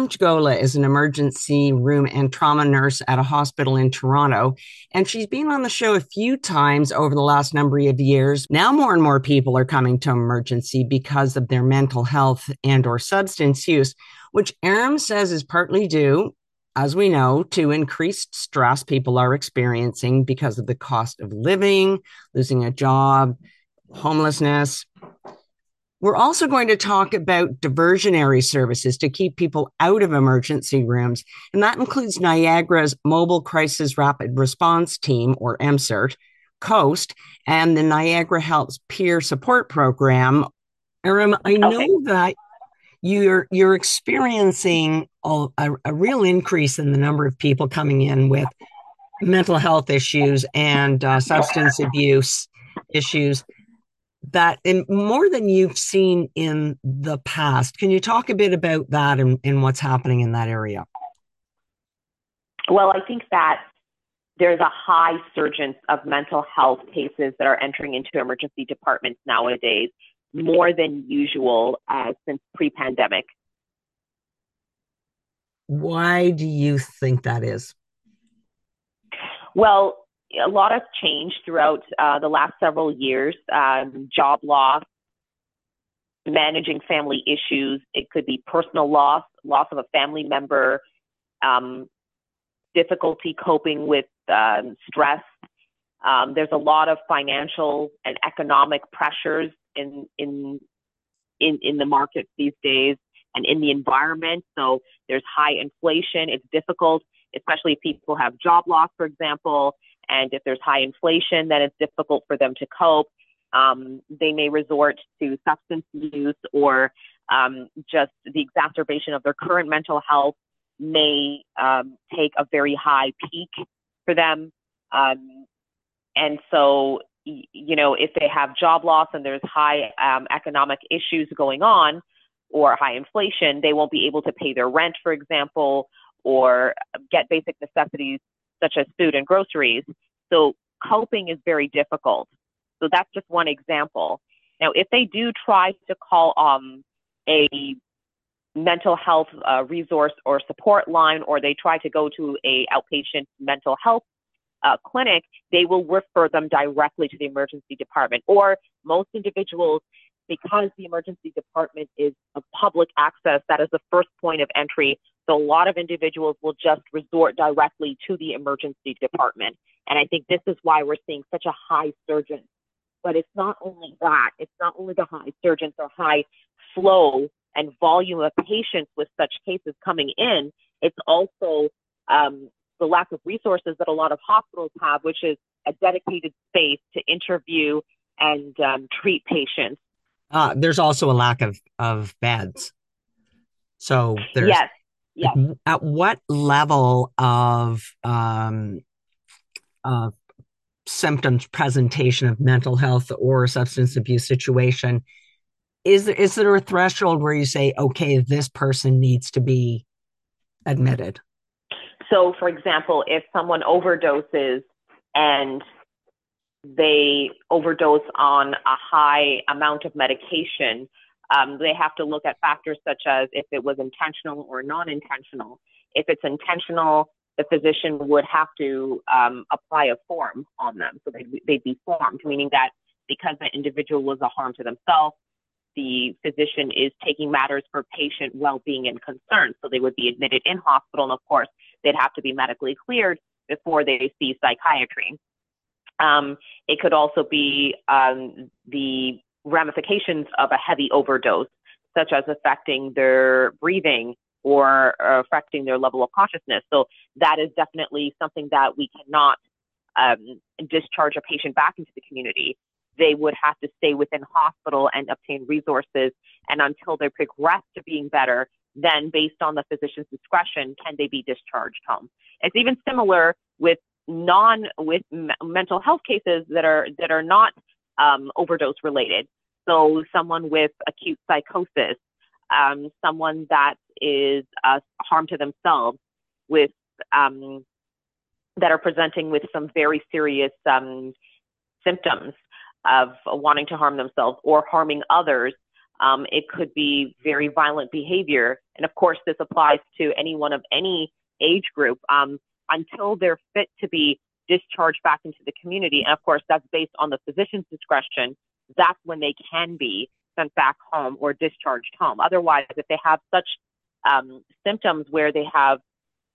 Eram Chhogala is an emergency room and trauma nurse at a hospital in Toronto, and she's been on the show a few times over the last number of years. Now more and more people are coming to emergency because of their mental health and or substance use, which Aram says is partly due, as we know, to increased stress people are experiencing because of the cost of living, losing a job, homelessness, we're also going to talk about diversionary services to keep people out of emergency rooms, and that includes Niagara's Mobile Crisis Rapid Response Team, or MCERT, COAST, and the Niagara Health Peer Support Program. Eram, I know okay. that you're you're experiencing a, a, real increase in the number of people coming in with mental health issues and uh, substance abuse issues that in more than you've seen in the past. Can you talk a bit about that and, and what's happening in that area? Well, I think that there's a high surgence of mental health cases that are entering into emergency departments nowadays, more than usual uh, since pre pandemic. Why do you think that is? Well, a lot has changed throughout uh, the last several years. Um, job loss, managing family issues. It could be personal loss, loss of a family member, um, difficulty coping with um, stress. Um, there's a lot of financial and economic pressures in in in in the markets these days and in the environment. So there's high inflation. It's difficult, especially if people have job loss, for example. And if there's high inflation, then it's difficult for them to cope. Um, they may resort to substance use or um, just the exacerbation of their current mental health may um, take a very high peak for them. Um, and so, you know, if they have job loss and there's high um, economic issues going on or high inflation, they won't be able to pay their rent, for example, or get basic necessities such as food and groceries. So coping is very difficult. So that's just one example. Now, if they do try to call um, a mental health uh, resource or support line, or they try to go to a outpatient mental health uh, clinic, they will refer them directly to the emergency department. Or most individuals, because the emergency department is a public access, that is the first point of entry so a lot of individuals will just resort directly to the emergency department. And I think this is why we're seeing such a high surge. But it's not only that, it's not only the high surge or high flow and volume of patients with such cases coming in, it's also um, the lack of resources that a lot of hospitals have, which is a dedicated space to interview and um, treat patients. Uh, there's also a lack of, of beds. So there's yes. Yeah. At what level of um, of symptoms presentation of mental health or substance abuse situation is there is there a threshold where you say okay this person needs to be admitted so for example if someone overdoses and they overdose on a high amount of medication um, they have to look at factors such as if it was intentional or non-intentional. If it's intentional, the physician would have to um, apply a form on them. So they'd, they'd be formed, meaning that because the individual was a harm to themselves, the physician is taking matters for patient well-being and concern. So they would be admitted in hospital, and of course, they'd have to be medically cleared before they see psychiatry. Um, it could also be um, the ramifications of a heavy overdose, such as affecting their breathing or affecting their level of consciousness. So that is definitely something that we cannot um, discharge a patient back into the community. They would have to stay within hospital and obtain resources. And until they progress to being better, then based on the physician's discretion, can they be discharged home? It's even similar with non with m- mental health cases that are that are not um, overdose related. So someone with acute psychosis, um, someone that is uh, harm to themselves with um, that are presenting with some very serious um, symptoms of wanting to harm themselves or harming others. Um, it could be very violent behavior. And of course, this applies to anyone of any age group um, until they're fit to be discharged back into the community. And of course, that's based on the physician's discretion. That's when they can be sent back home or discharged home. Otherwise, if they have such um, symptoms where they have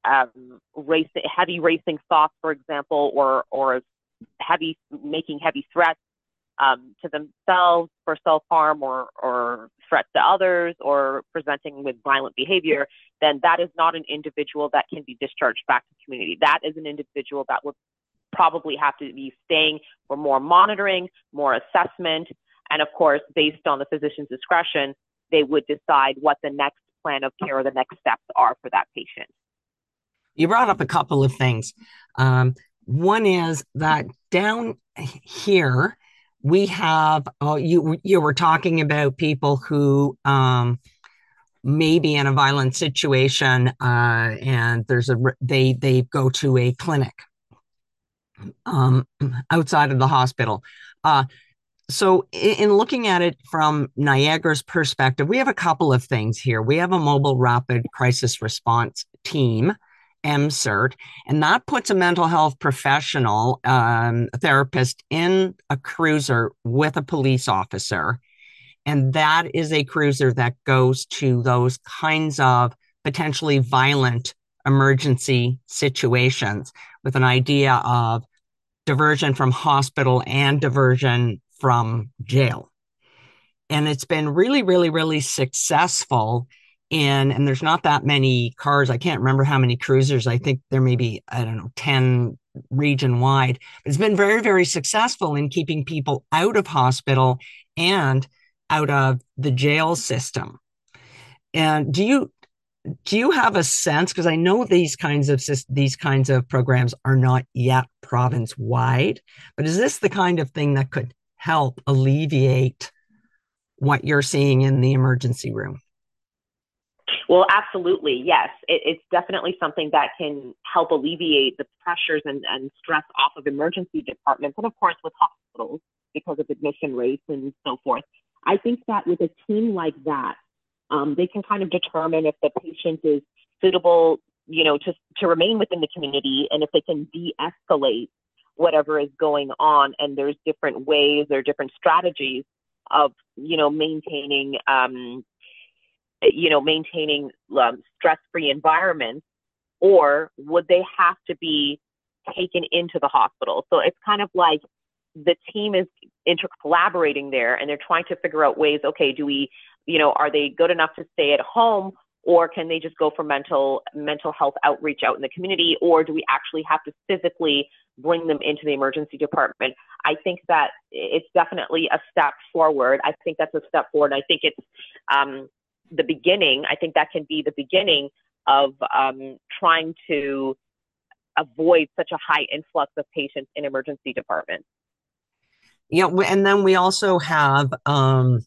um, race, heavy racing thoughts, for example, or or heavy making heavy threats um, to themselves for self harm or, or threats to others or presenting with violent behavior, then that is not an individual that can be discharged back to the community. That is an individual that would probably have to be staying for more monitoring, more assessment, and of course, based on the physician's discretion, they would decide what the next plan of care or the next steps are for that patient. You brought up a couple of things. Um, one is that down here, we have oh, you you were talking about people who um, may be in a violent situation uh, and there's a they they go to a clinic um, outside of the hospital. Uh, so in, in looking at it from Niagara's perspective, we have a couple of things here. We have a mobile rapid crisis response team MCERT, and that puts a mental health professional, um, therapist, in a cruiser with a police officer. And that is a cruiser that goes to those kinds of potentially violent emergency situations with an idea of diversion from hospital and diversion from jail. And it's been really, really, really successful in, and there's not that many cars. I can't remember how many cruisers. I think there may be, I don't know, 10 region wide. It's been very, very successful in keeping people out of hospital and out of the jail system. And do you do you have a sense because I know these kinds of these kinds of programs are not yet province wide, but is this the kind of thing that could help alleviate what you're seeing in the emergency room? Well, absolutely, yes. It, it's definitely something that can help alleviate the pressures and, and stress off of emergency departments and, of course, with hospitals because of admission rates and so forth. I think that with a team like that, um, they can kind of determine if the patient is suitable, you know, to, to remain within the community and if they can de-escalate whatever is going on. And there's different ways or different strategies of, you know, maintaining um, you know, maintaining um, stress-free environments, or would they have to be taken into the hospital? So it's kind of like the team is intercollaborating there, and they're trying to figure out ways. Okay, do we, you know, are they good enough to stay at home, or can they just go for mental mental health outreach out in the community, or do we actually have to physically bring them into the emergency department? I think that it's definitely a step forward. I think that's a step forward. I think it's um, the beginning. I think that can be the beginning of um, trying to avoid such a high influx of patients in emergency departments. Yeah, and then we also have um,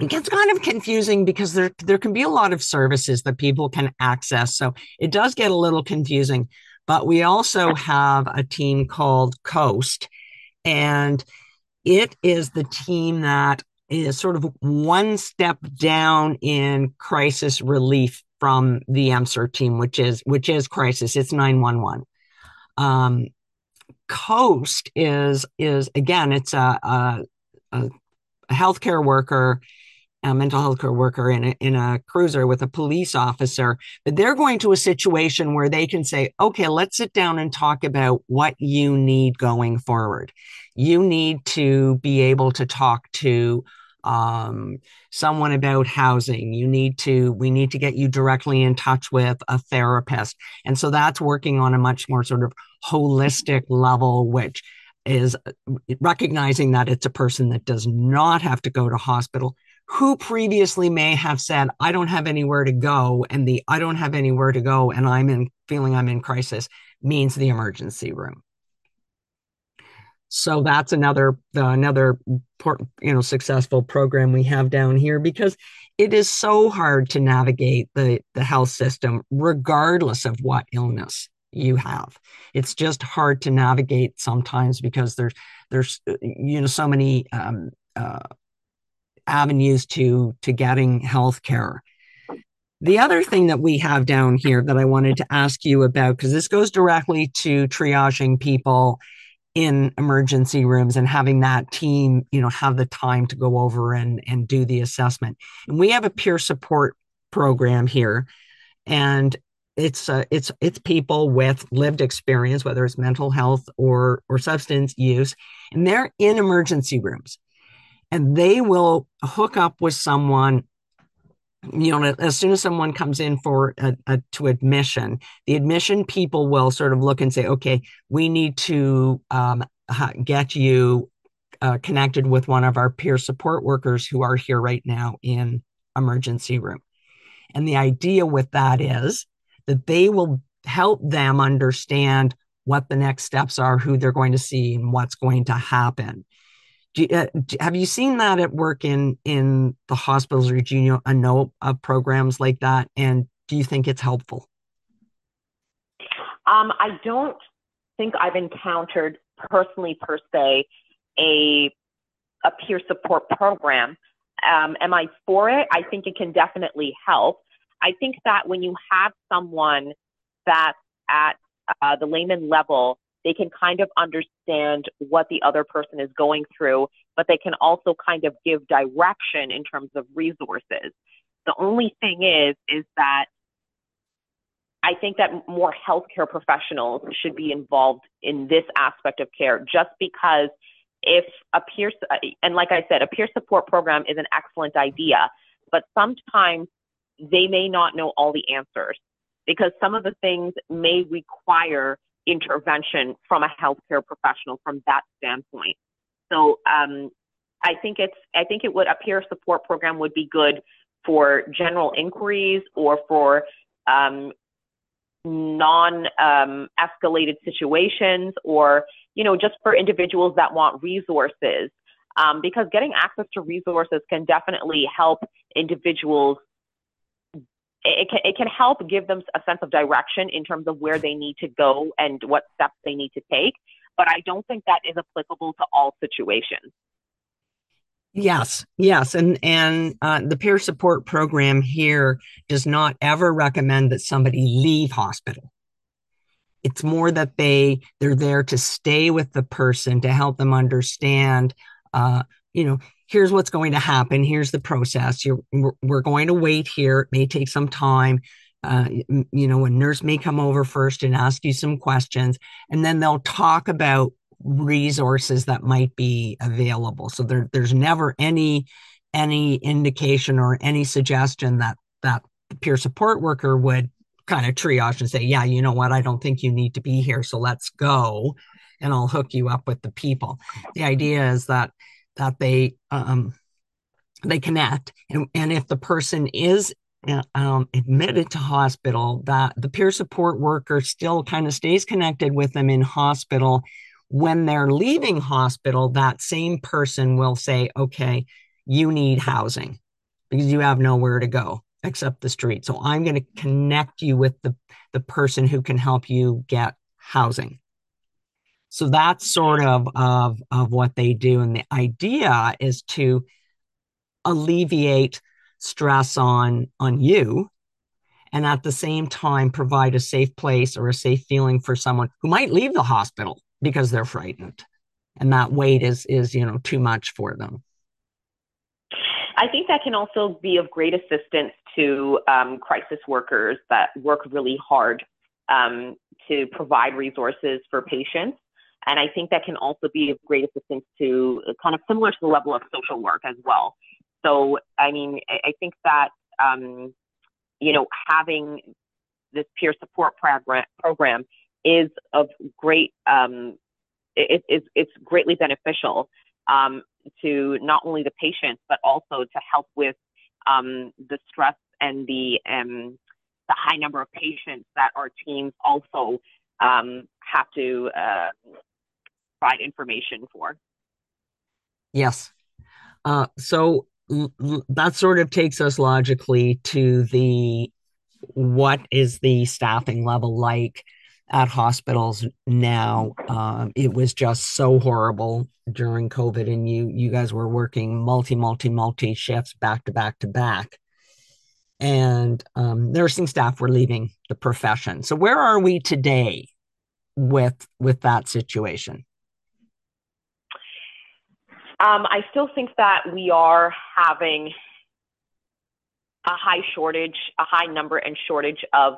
it gets kind of confusing because there there can be a lot of services that people can access, so it does get a little confusing. But we also have a team called Coast, and it is the team that is sort of one step down in crisis relief from the MCERT team, which is which is crisis. It's nine one one. Um, Coast is is again, it's a, a, a healthcare worker, a mental health care worker in a, in a cruiser with a police officer. But they're going to a situation where they can say, okay, let's sit down and talk about what you need going forward. You need to be able to talk to um, someone about housing. You need to, we need to get you directly in touch with a therapist. And so that's working on a much more sort of holistic level, which is uh, recognizing that it's a person that does not have to go to hospital who previously may have said i don't have anywhere to go and the i don't have anywhere to go and i'm in feeling i'm in crisis means the emergency room so that's another uh, another you know successful program we have down here because it is so hard to navigate the the health system regardless of what illness you have. It's just hard to navigate sometimes because there's there's you know so many um, uh, avenues to to getting health care. The other thing that we have down here that I wanted to ask you about, because this goes directly to triaging people in emergency rooms and having that team, you know, have the time to go over and, and do the assessment. And we have a peer support program here. And it's uh, it's it's people with lived experience, whether it's mental health or or substance use, and they're in emergency rooms, and they will hook up with someone you know, as soon as someone comes in for a, a, to admission, the admission people will sort of look and say, okay, we need to um, get you uh, connected with one of our peer support workers who are here right now in emergency room. And the idea with that is that they will help them understand what the next steps are, who they're going to see, and what's going to happen. You, uh, have you seen that at work in in the hospitals or do you know of programs like that? And do you think it's helpful? Um, i don't think i've encountered personally per se a a peer support program. Um, am i for it? I think it can definitely help. I think that when you have someone that's at uh, the layman level they can kind of understand what the other person is going through, but they can also kind of give direction in terms of resources. The only thing is, is that I think that more healthcare professionals should be involved in this aspect of care just because if a peer, and like I said, a peer support program is an excellent idea, but sometimes they may not know all the answers because some of the things may require intervention from a healthcare professional from that standpoint. So um, I think it's I think it would a peer support program would be good for general inquiries or for um, non um, escalated situations or you know just for individuals that want resources um, because getting access to resources can definitely help individuals it can, it can help give them a sense of direction in terms of where they need to go and what steps they need to take. But I don't think that is applicable to all situations. Yes, yes, and and uh, the peer support program here does not ever recommend that somebody leave hospital. It's more that they they're there to stay with the person to help them understand, uh, you know, here's what's going to happen. Here's the process. You're, we're going to wait here. It may take some time. Uh, you know, a nurse may come over first and ask you some questions, and then they'll talk about resources that might be available. So there, there's never any any indication or any suggestion that that the peer support worker would kind of triage and say, yeah, you know what, I don't think you need to be here, so let's go, and I'll hook you up with the people. The idea is that that they um, they connect, and, and if the person is uh, um, admitted to hospital, that the peer support worker still kind of stays connected with them in hospital. When they're leaving hospital, that same person will say, "Okay, you need housing because you have nowhere to go." except the street. So I'm going to connect you with the, the person who can help you get housing. So that's sort of, of, of what they do. And the idea is to alleviate stress on, on you and at the same time provide a safe place or a safe feeling for someone who might leave the hospital because they're frightened. And that weight is is you know too much for them. I think that can also be of great assistance to um, crisis workers that work really hard um, to provide resources for patients and I think that can also be of great assistance to kind of similar to the level of social work as well. So, I mean, I, I think that, um, you know, having this peer support program, program is of great, um, it, it's, it's greatly beneficial um, to not only the patients, but also to help with um, the stress and the, um, the high number of patients that our teams also um, have to uh, provide information for. Yes. Uh, so that sort of takes us logically to the what is the staffing level like at hospitals now. Um, it was just so horrible during COVID, and you you guys were working multi multi multi shifts back to back to back, and um, nursing staff were leaving the profession. So where are we today with with that situation? Um, I still think that we are having a high shortage, a high number and shortage of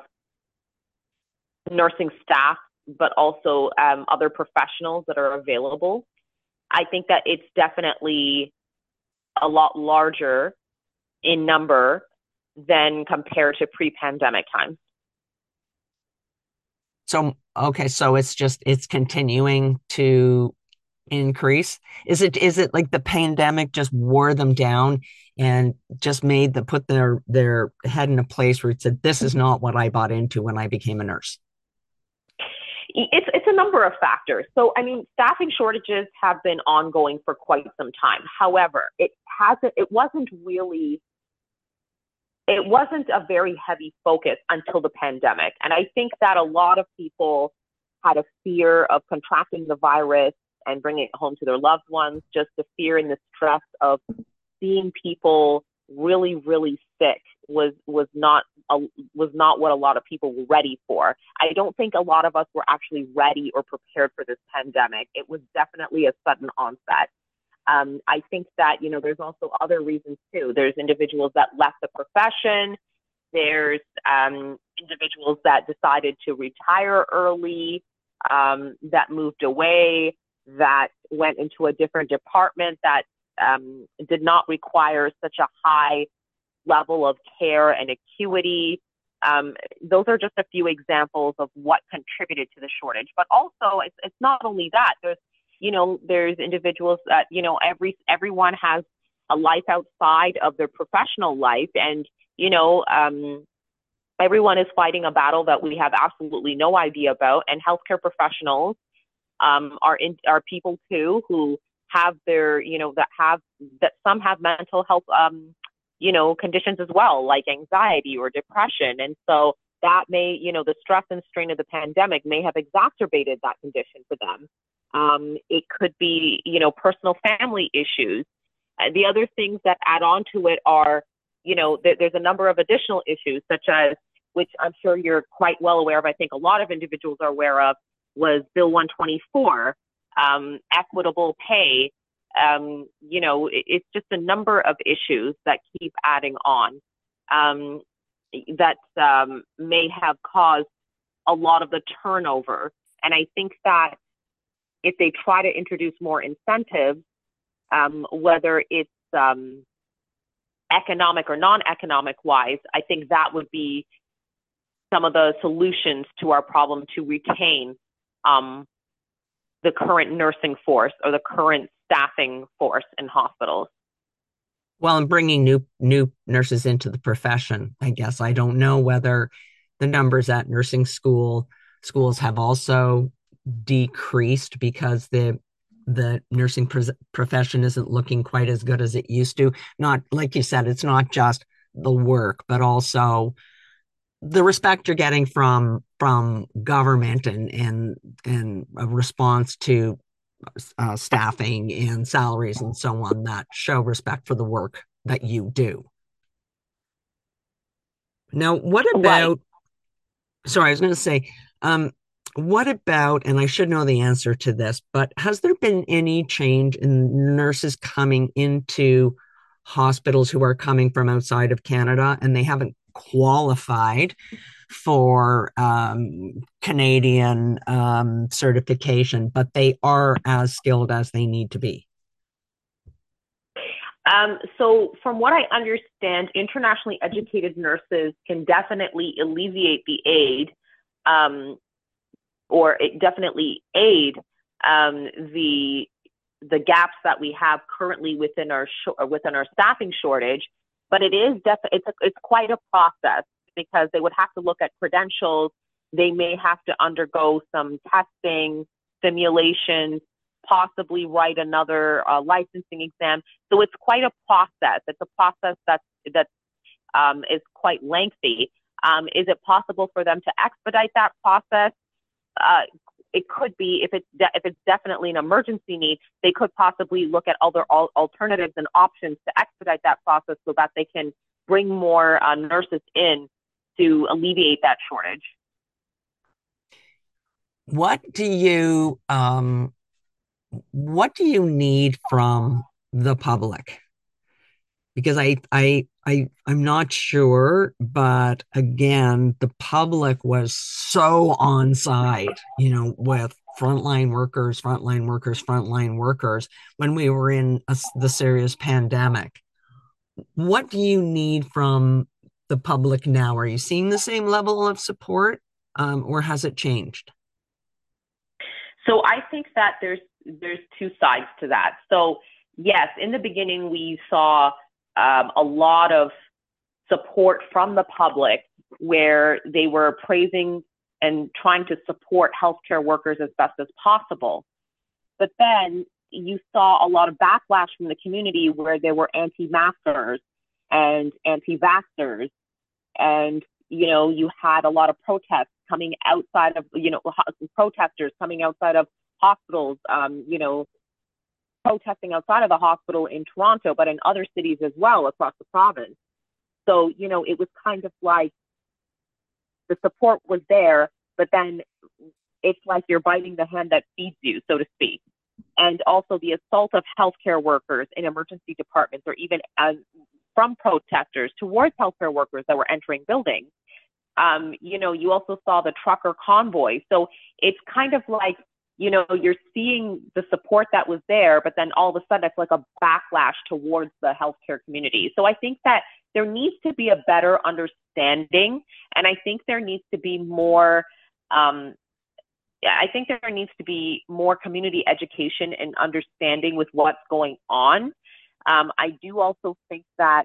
nursing staff, but also um, other professionals that are available. I think that it's definitely a lot larger in number than compared to pre-pandemic times. So okay, so it's just it's continuing to increase. Is it is it like the pandemic just wore them down and just made the put their their head in a place where it said this is not what I bought into when I became a nurse? It's it's a number of factors. So I mean, staffing shortages have been ongoing for quite some time. However, it hasn't. It wasn't really. It wasn't a very heavy focus until the pandemic, and I think that a lot of people had a fear of contracting the virus and bringing it home to their loved ones. Just the fear and the stress of seeing people really, really sick was was not a, was not what a lot of people were ready for. I don't think a lot of us were actually ready or prepared for this pandemic. It was definitely a sudden onset. Um, I think that you know there's also other reasons too. There's individuals that left the profession. There's um, individuals that decided to retire early, um, that moved away, that went into a different department that um, did not require such a high level of care and acuity. Um, those are just a few examples of what contributed to the shortage. But also, it's, it's not only that. There's, you know, there's individuals that, you know, every everyone has a life outside of their professional life, and you know, um, everyone is fighting a battle that we have absolutely no idea about. And healthcare professionals um, are in, are people too who have their, you know, that have that some have mental health, um, you know, conditions as well, like anxiety or depression, and so that may, you know, the stress and strain of the pandemic may have exacerbated that condition for them. Um, it could be, you know, personal family issues. And the other things that add on to it are, you know, th- there's a number of additional issues, such as, which I'm sure you're quite well aware of, I think a lot of individuals are aware of, was Bill 124, um, equitable pay. Um, you know, it, it's just a number of issues that keep adding on um, that um, may have caused a lot of the turnover. And I think that if they try to introduce more incentives, um, whether it's um, economic or non-economic wise, I think that would be some of the solutions to our problem to retain um, the current nursing force or the current staffing force in hospitals. Well, and bringing new new nurses into the profession, I guess I don't know whether the numbers at nursing school schools have also decreased because the the nursing profession isn't looking quite as good as it used to. Not like you said, it's not just the work, but also the respect you're getting from from government and and and a response to uh, staffing and salaries and so on that show respect for the work that you do. Now, what about? Right. Sorry, I was going to say, um, what about? And I should know the answer to this, but has there been any change in nurses coming into hospitals who are coming from outside of Canada and they haven't qualified for um, Canadian um, certification, but they are as skilled as they need to be? Um, so, from what I understand, internationally educated nurses can definitely alleviate the aid, um, or definitely aid um, the the gaps that we have currently within our sh- within our staffing shortage but it is definitely it's, a, it's quite a process because they would have to look at credentials. They may have to undergo some testing, simulations, possibly write another uh, licensing exam. So it's quite a process. It's a process that that um, is quite lengthy. Um, is it possible for them to expedite that process? uh, it could be if it's de- if it's definitely an emergency need, they could possibly look at other al- alternatives and options to expedite that process so that they can bring more uh, nurses in to alleviate that shortage. What do you um, what do you need from the public? Because I I I I'm not sure, but again, the public was so on side, you know, with frontline workers, frontline workers, frontline workers when we were in a, the serious pandemic. What do you need from the public now? Are you seeing the same level of support, um, or has it changed? So I think that there's there's two sides to that. So yes, in the beginning we saw um, a lot of support from the public where they were praising and trying to support healthcare workers as best as possible. But then you saw a lot of backlash from the community where there were anti-maskers and anti-vaxxers and you know you had a lot of protests coming outside of you know protesters coming outside of hospitals um, you know protesting outside of the hospital in Toronto but in other cities as well across the province so you know it was kind of like the support was there but then it's like you're biting the hand that feeds you so to speak and also the assault of healthcare workers in emergency departments or even as from protesters towards healthcare workers that were entering buildings. Um, you know, you also saw the trucker convoy. So it's kind of like, you know, you're seeing the support that was there, but then all of a sudden it's like a backlash towards the healthcare community. So I think that there needs to be a better understanding, and I think there needs to be more. Um, I think there needs to be more community education and understanding with what's going on. Um, I do also think that,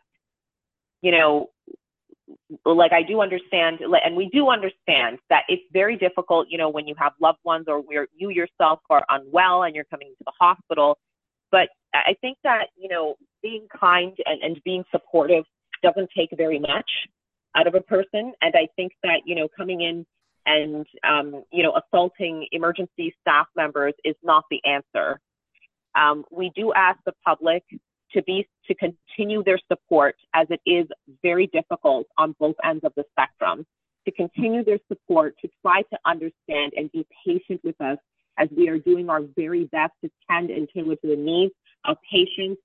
you know, like I do understand, and we do understand that it's very difficult, you know, when you have loved ones or where you yourself are unwell and you're coming to the hospital. But I think that, you know, being kind and, and being supportive doesn't take very much out of a person. And I think that, you know, coming in and, um, you know, assaulting emergency staff members is not the answer. Um, we do ask the public to be to continue their support as it is very difficult on both ends of the spectrum to continue their support to try to understand and be patient with us as we are doing our very best to tend and tailor to the needs of patients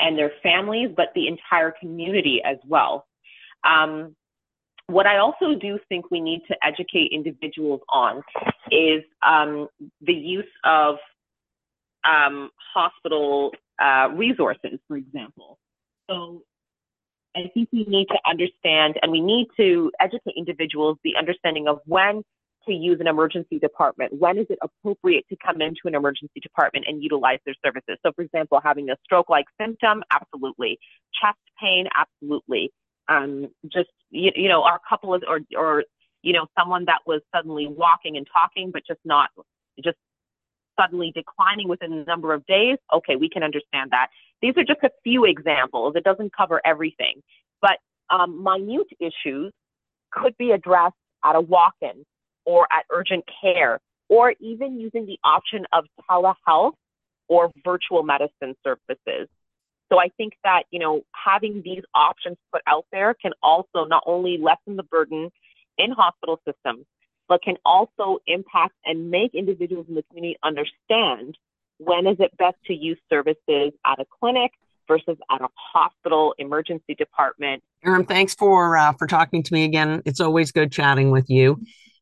and their families, but the entire community as well. Um, what I also do think we need to educate individuals on is um, the use of um, hospital uh, resources, for example. So I think we need to understand and we need to educate individuals the understanding of when to use an emergency department. When is it appropriate to come into an emergency department and utilize their services? So, for example, having a stroke like symptom, absolutely. Chest pain, absolutely. Um, just, you, you know, our couple is, or, or, you know, someone that was suddenly walking and talking, but just not, just suddenly declining within a number of days, okay, we can understand that. These are just a few examples. It doesn't cover everything. But um, minute issues could be addressed at a walk in or at urgent care, or even using the option of telehealth or virtual medicine services. So I think that, you know, having these options put out there can also not only lessen the burden in hospital systems, but can also impact and make individuals in the community understand when is it best to use services at a clinic versus at a hospital emergency department. Erin, thanks for uh, for talking to me again. It's always good chatting with you.